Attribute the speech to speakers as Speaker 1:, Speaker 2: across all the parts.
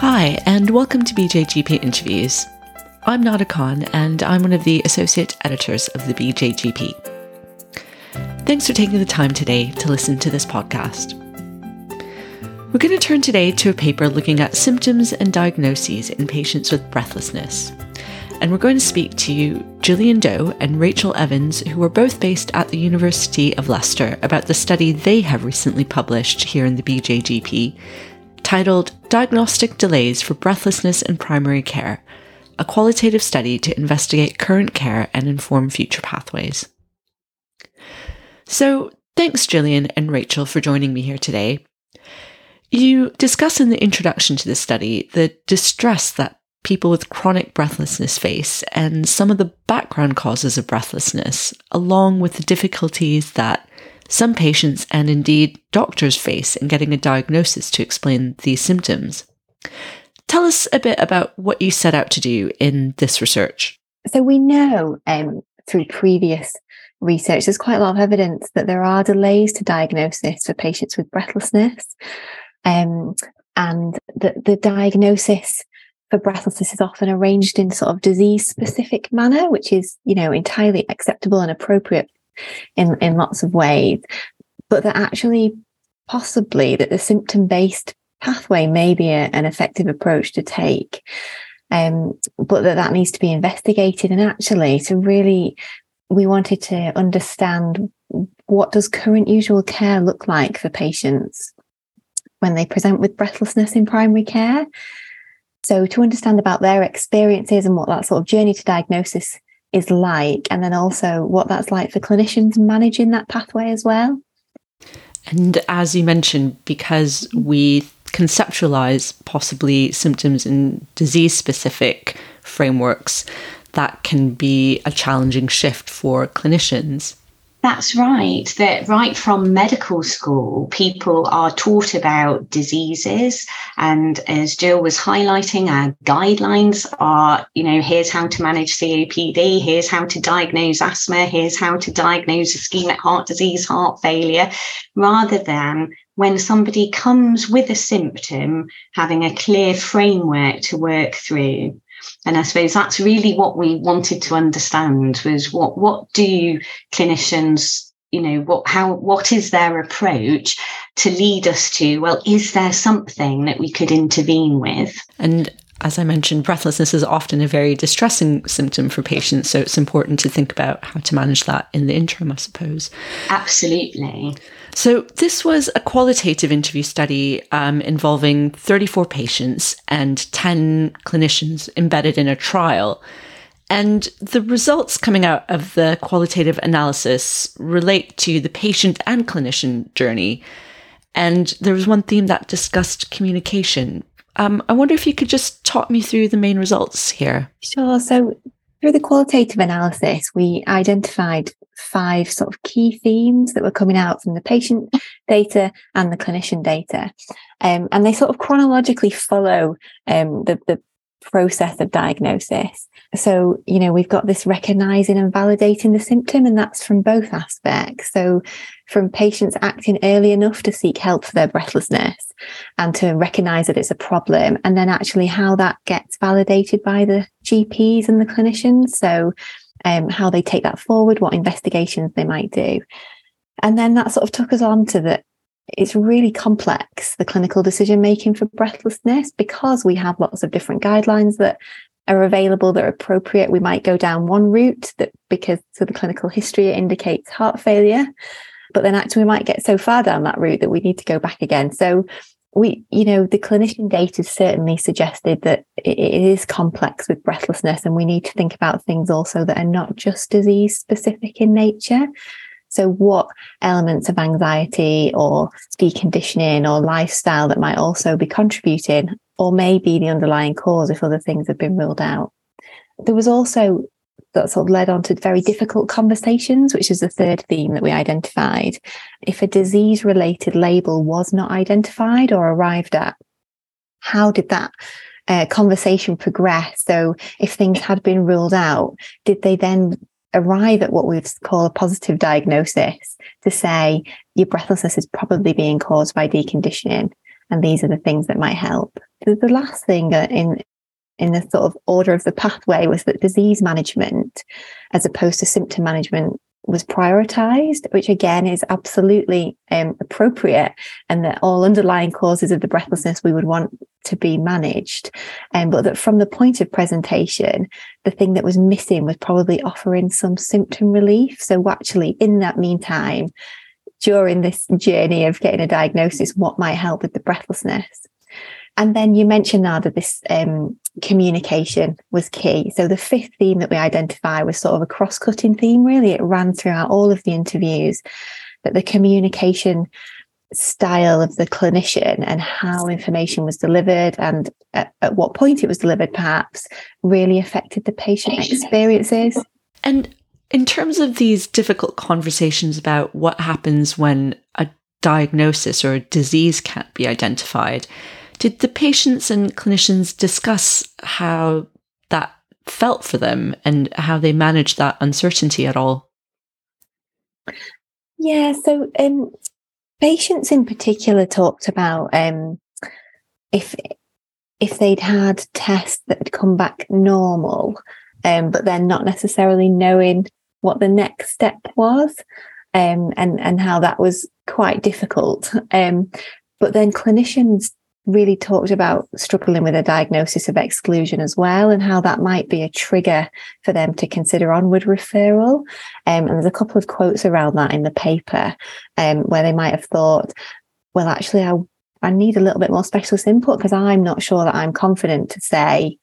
Speaker 1: Hi, and welcome to BJGP Interviews. I'm Nada Khan, and I'm one of the associate editors of the BJGP. Thanks for taking the time today to listen to this podcast. We're going to turn today to a paper looking at symptoms and diagnoses in patients with breathlessness. And we're going to speak to you, Gillian Doe and Rachael Evans, who are both based at the University of Leicester, about the study they have recently published here in the BJGP titled Diagnostic Delays for Breathlessness in Primary Care, a qualitative study to investigate current care and inform future pathways. So, thanks, Gillian and Rachael, for joining me here today. You discuss in the introduction to the study the distress that people with chronic breathlessness face and some of the background causes of breathlessness, along with the difficulties that some patients and indeed doctors face in getting a diagnosis to explain these symptoms. Tell us a bit about what you set out to do in this research.
Speaker 2: So, we know um, through previous research, there's quite a lot of evidence that there are delays to diagnosis for patients with breathlessness. Um, and that the diagnosis for breathlessness is often arranged in sort of disease specific manner, which is, you know, entirely acceptable and appropriate in, in lots of ways, but that actually possibly that the symptom based pathway may be a, an effective approach to take. Um, but that that needs to be investigated and actually to really we wanted to understand what does current usual care look like for patients when they present with breathlessness in primary care so to understand about their experiences and what that sort of journey to diagnosis is like, and then also what that's like for clinicians managing that pathway as well.
Speaker 1: And as you mentioned, because we conceptualize possibly symptoms in disease specific frameworks, that can be a challenging shift for clinicians.
Speaker 3: That's right. That right from medical school, people are taught about diseases. And as Jill was highlighting, our guidelines are, you know, here's how to manage COPD, here's how to diagnose asthma, here's how to diagnose ischemic heart disease, heart failure, rather than when somebody comes with a symptom, having a clear framework to work through. And I suppose that's really what we wanted to understand was what what do clinicians you know what how what is their approach to lead us to well is there something that we could intervene with?
Speaker 1: And as I mentioned, breathlessness is often a very distressing symptom for patients. So it's important to think about how to manage that in the interim, I suppose.
Speaker 3: Absolutely.
Speaker 1: So, this was a qualitative interview study um, involving 34 patients and 10 clinicians embedded in a trial. And the results coming out of the qualitative analysis relate to the patient and clinician journey. And there was one theme that discussed communication. Um, I wonder if you could just talk me through the main results here.
Speaker 2: Sure. So, through the qualitative analysis, we identified five sort of key themes that were coming out from the patient data and the clinician data. Um, and they sort of chronologically follow um, the, the process of diagnosis. So, you know, we've got this recognizing and validating the symptom, and that's from both aspects. So, from patients acting early enough to seek help for their breathlessness and to recognize that it's a problem, and then actually how that gets validated by the GPs and the clinicians. So, um, how they take that forward, what investigations they might do. And then that sort of took us on to that it's really complex, the clinical decision making for breathlessness, because we have lots of different guidelines that are available that are appropriate. We might go down one route that because so the clinical history it indicates heart failure, but then actually we might get so far down that route that we need to go back again. So we, you know, the clinician data certainly suggested that it is complex with breathlessness, and we need to think about things also that are not just disease specific in nature. So, what elements of anxiety or deconditioning or lifestyle that might also be contributing, or maybe the underlying cause if other things have been ruled out? There was also that sort of led on to very difficult conversations, which is the third theme that we identified. If a disease related label was not identified or arrived at, how did that uh, conversation progress? So, if things had been ruled out, did they then arrive at what we'd call a positive diagnosis to say your breathlessness is probably being caused by deconditioning? and these are the things that might help. The, the last thing in in the sort of order of the pathway was that disease management, as opposed to symptom management, was prioritized, which again is absolutely um, appropriate, and that all underlying causes of the breathlessness we would want to be managed. Um, but that from the point of presentation, the thing that was missing was probably offering some symptom relief. So, actually, in that meantime, during this journey of getting a diagnosis, what might help with the breathlessness? And then you mentioned now that this um, communication was key. So the fifth theme that we identify was sort of a cross-cutting theme, really. It ran throughout all of the interviews that the communication style of the clinician and how information was delivered and at, at what point it was delivered perhaps really affected the patient experiences.
Speaker 1: And in terms of these difficult conversations about what happens when a diagnosis or a disease can't be identified, did the patients and clinicians discuss how that felt for them and how they managed that uncertainty at all?
Speaker 2: Yeah, so um, patients in particular talked about um, if if they'd had tests that had come back normal, um, but then not necessarily knowing what the next step was, um, and and how that was quite difficult. Um, but then clinicians really talked about struggling with a diagnosis of exclusion as well and how that might be a trigger for them to consider onward referral. Um, and there's a couple of quotes around that in the paper um, where they might have thought, well, actually, I, I need a little bit more specialist input because I'm not sure that I'm confident to say,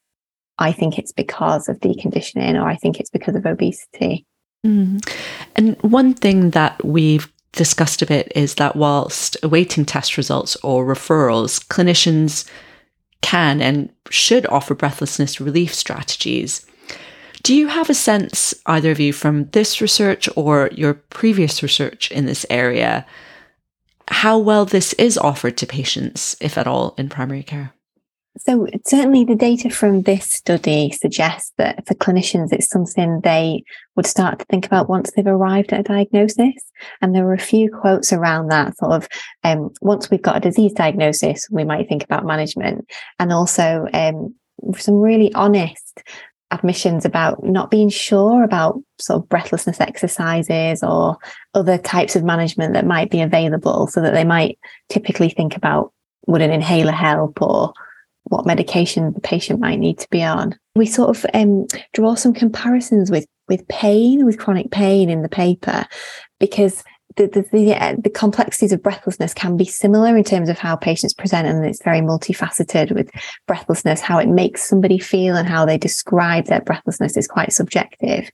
Speaker 2: I think it's because of deconditioning or I think it's because of obesity.
Speaker 1: Mm. And one thing that we've discussed a bit is that whilst awaiting test results or referrals, clinicians can and should offer breathlessness relief strategies. Do you have a sense, either of you, from this research or your previous research in this area, how well this is offered to patients, if at all, in primary care?
Speaker 2: So certainly the data from this study suggests that for clinicians, it's something they would start to think about once they've arrived at a diagnosis. And there were a few quotes around that sort of, um, once we've got a disease diagnosis, we might think about management and also, um, some really honest admissions about not being sure about sort of breathlessness exercises or other types of management that might be available so that they might typically think about would an inhaler help or what medication the patient might need to be on. We sort of um, draw some comparisons with with pain, with chronic pain in the paper, because the the, the, the complexities of breathlessness can be similar in terms of how patients present, and it's very multifaceted with breathlessness. How it makes somebody feel and how they describe their breathlessness is quite subjective.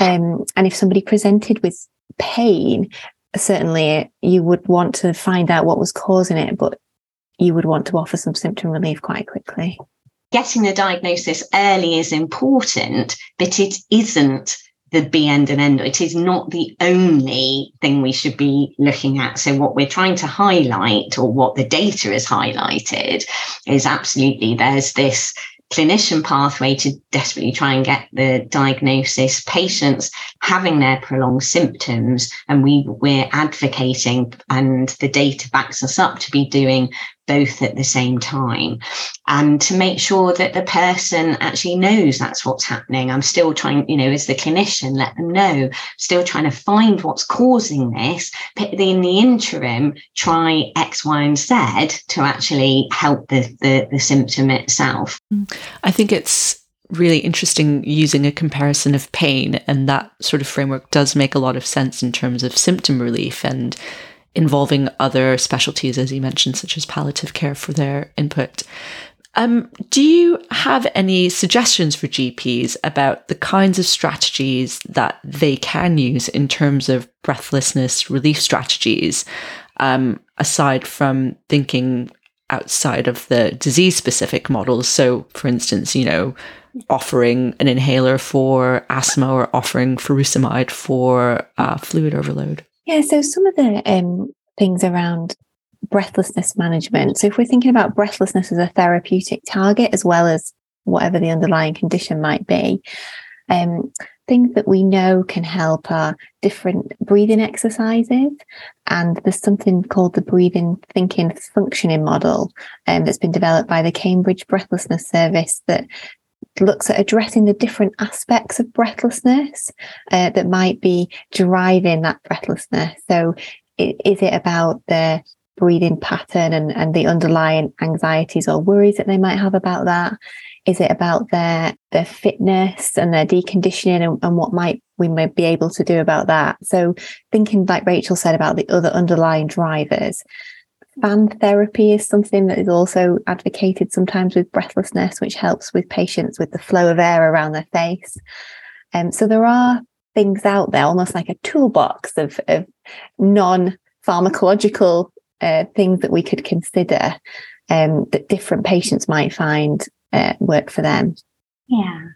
Speaker 2: Um, and if somebody presented with pain, certainly you would want to find out what was causing it, but you would want to offer some symptom relief quite quickly.
Speaker 3: Getting the diagnosis early is important, but it isn't the be end and end. It is not the only thing we should be looking at. So, what we're trying to highlight, or what the data has highlighted, is absolutely there's this clinician pathway to desperately try and get the diagnosis patients having their prolonged symptoms and we we're advocating and the data backs us up to be doing both at the same time and to make sure that the person actually knows that's what's happening. I'm still trying, you know, as the clinician, let them know, still trying to find what's causing this, but in the interim, try X, Y, and Z to actually help the, the, the symptom itself. Mm.
Speaker 1: I think it's really interesting using a comparison of pain and that sort of framework does make a lot of sense in terms of symptom relief and involving other specialties, as you mentioned, such as palliative care for their input. Um, do you have any suggestions for GPs about the kinds of strategies that they can use in terms of breathlessness relief strategies, um, aside from thinking outside of the disease specific models? So, for instance, you know, offering an inhaler for asthma or offering furosemide for uh, fluid overload?
Speaker 2: Yeah, so some of the um, things around breathlessness management. So if we're thinking about breathlessness as a therapeutic target as well as whatever the underlying condition might be, um, things that we know can help are different breathing exercises. And there's something called the breathing thinking functioning model um, that's been developed by the Cambridge Breathlessness Service that looks at addressing the different aspects of breathlessness uh, that might be driving that breathlessness. So, is it about the breathing pattern and, and the underlying anxieties or worries that they might have about that? Is it about their their fitness and their deconditioning and, and what might we might be able to do about that? So thinking like Rachael said about the other underlying drivers. Fan therapy is something that is also advocated sometimes with breathlessness, which helps with patients with the flow of air around their face. Um, so there are things out there, almost like a toolbox of, of non pharmacological uh, things that we could consider um, that different patients might find uh, work for them.
Speaker 3: Yeah.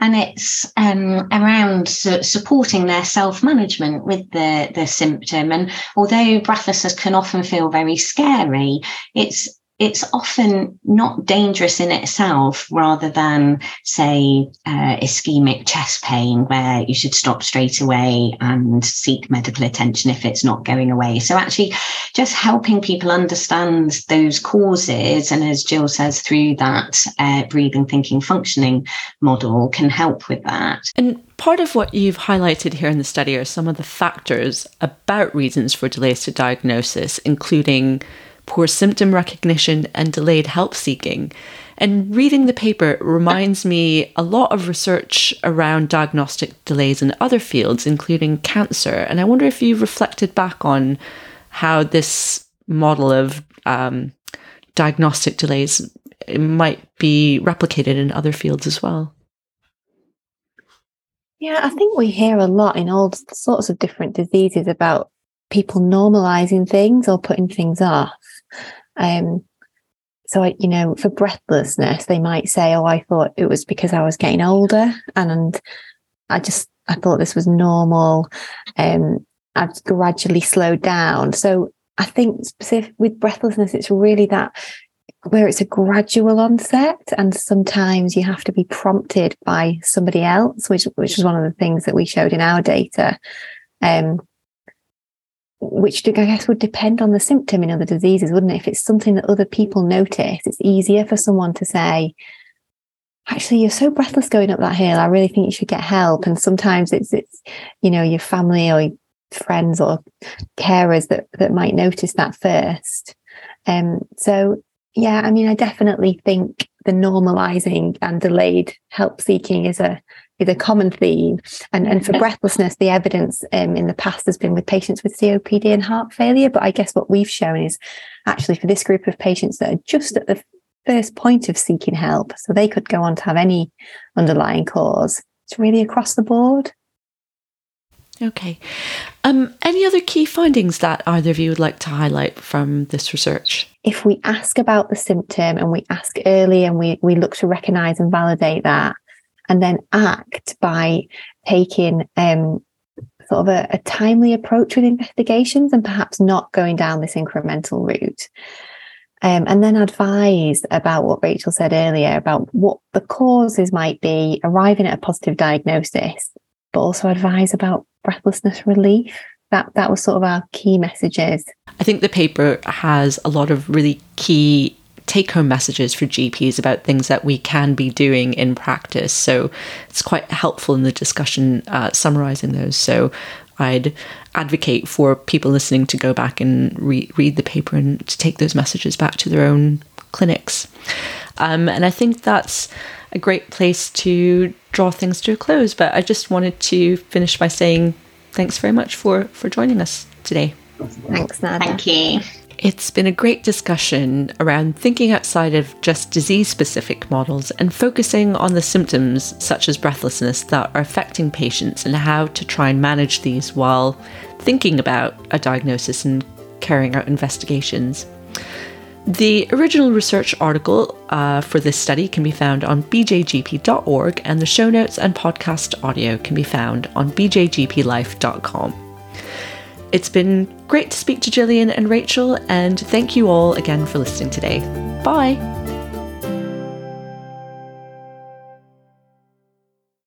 Speaker 3: And it's um, around su- supporting their self management with the, the symptom. And although breathlessness can often feel very scary, it's it's often not dangerous in itself rather than say uh, ischemic chest pain where you should stop straight away and seek medical attention if it's not going away. So actually just helping people understand those causes and as jill says through that uh, breathing thinking functioning model can help with that.
Speaker 1: And part of what you've highlighted here in the study are some of the factors about reasons for delays to diagnosis including poor symptom recognition, and delayed help seeking. And reading the paper reminds me a lot of research around diagnostic delays in other fields, including cancer. And I wonder if you've reflected back on how this model of um, diagnostic delays might be replicated in other fields as well.
Speaker 2: Yeah, I think we hear a lot in all sorts of different diseases about people normalizing things or putting things off. Um, so, I, you know, for breathlessness, they might say, "Oh, I thought it was because I was getting older, and I just I thought this was normal." Um, I've gradually slowed down. So, I think specific with breathlessness, it's really that where it's a gradual onset, and sometimes you have to be prompted by somebody else, which which was one of the things that we showed in our data. Um, which I guess would depend on the symptom in other diseases, wouldn't it? If it's something that other people notice, it's easier for someone to say, actually, you're so breathless going up that hill. I really think you should get help. And sometimes it's, it's, you know, your family or friends or carers that, that might notice that first. Um, so yeah, I mean, I definitely think the normalizing and delayed help seeking is a is a common theme. And, and for breathlessness, the evidence um, in the past has been with patients with COPD and heart failure. But I guess what we've shown is actually for this group of patients that are just at the first point of seeking help, so they could go on to have any underlying cause. It's really across the board.
Speaker 1: Okay. Um, any other key findings that either of you would like to highlight from this research?
Speaker 2: If we ask about the symptom and we ask early and we, we look to recognize and validate that, and then act by taking um, sort of a, a timely approach with investigations and perhaps not going down this incremental route. Um, and then advise about what Rachael said earlier about what the causes might be, arriving at a positive diagnosis, but also advise about breathlessness relief. That that was sort of our key messages.
Speaker 1: I think the paper has a lot of really key take home messages for GPs about things that we can be doing in practice. So it's quite helpful in the discussion uh, summarizing those. So I'd advocate for people listening to go back and re- read the paper and to take those messages back to their own clinics. Um, and I think that's a great place to draw things to a close. But I just wanted to finish by saying thanks very much for, for joining us today.
Speaker 2: Thanks, Nada.
Speaker 3: Thank you.
Speaker 1: It's been a great discussion around thinking outside of just disease specific models and focusing on the symptoms, such as breathlessness, that are affecting patients and how to try and manage these while thinking about a diagnosis and carrying out investigations. The original research article uh, for this study can be found on bjgp.org, and the show notes and podcast audio can be found on bjgplife.com. It's been great to speak to Gillian and Rachael, and thank you all again for listening today. Bye.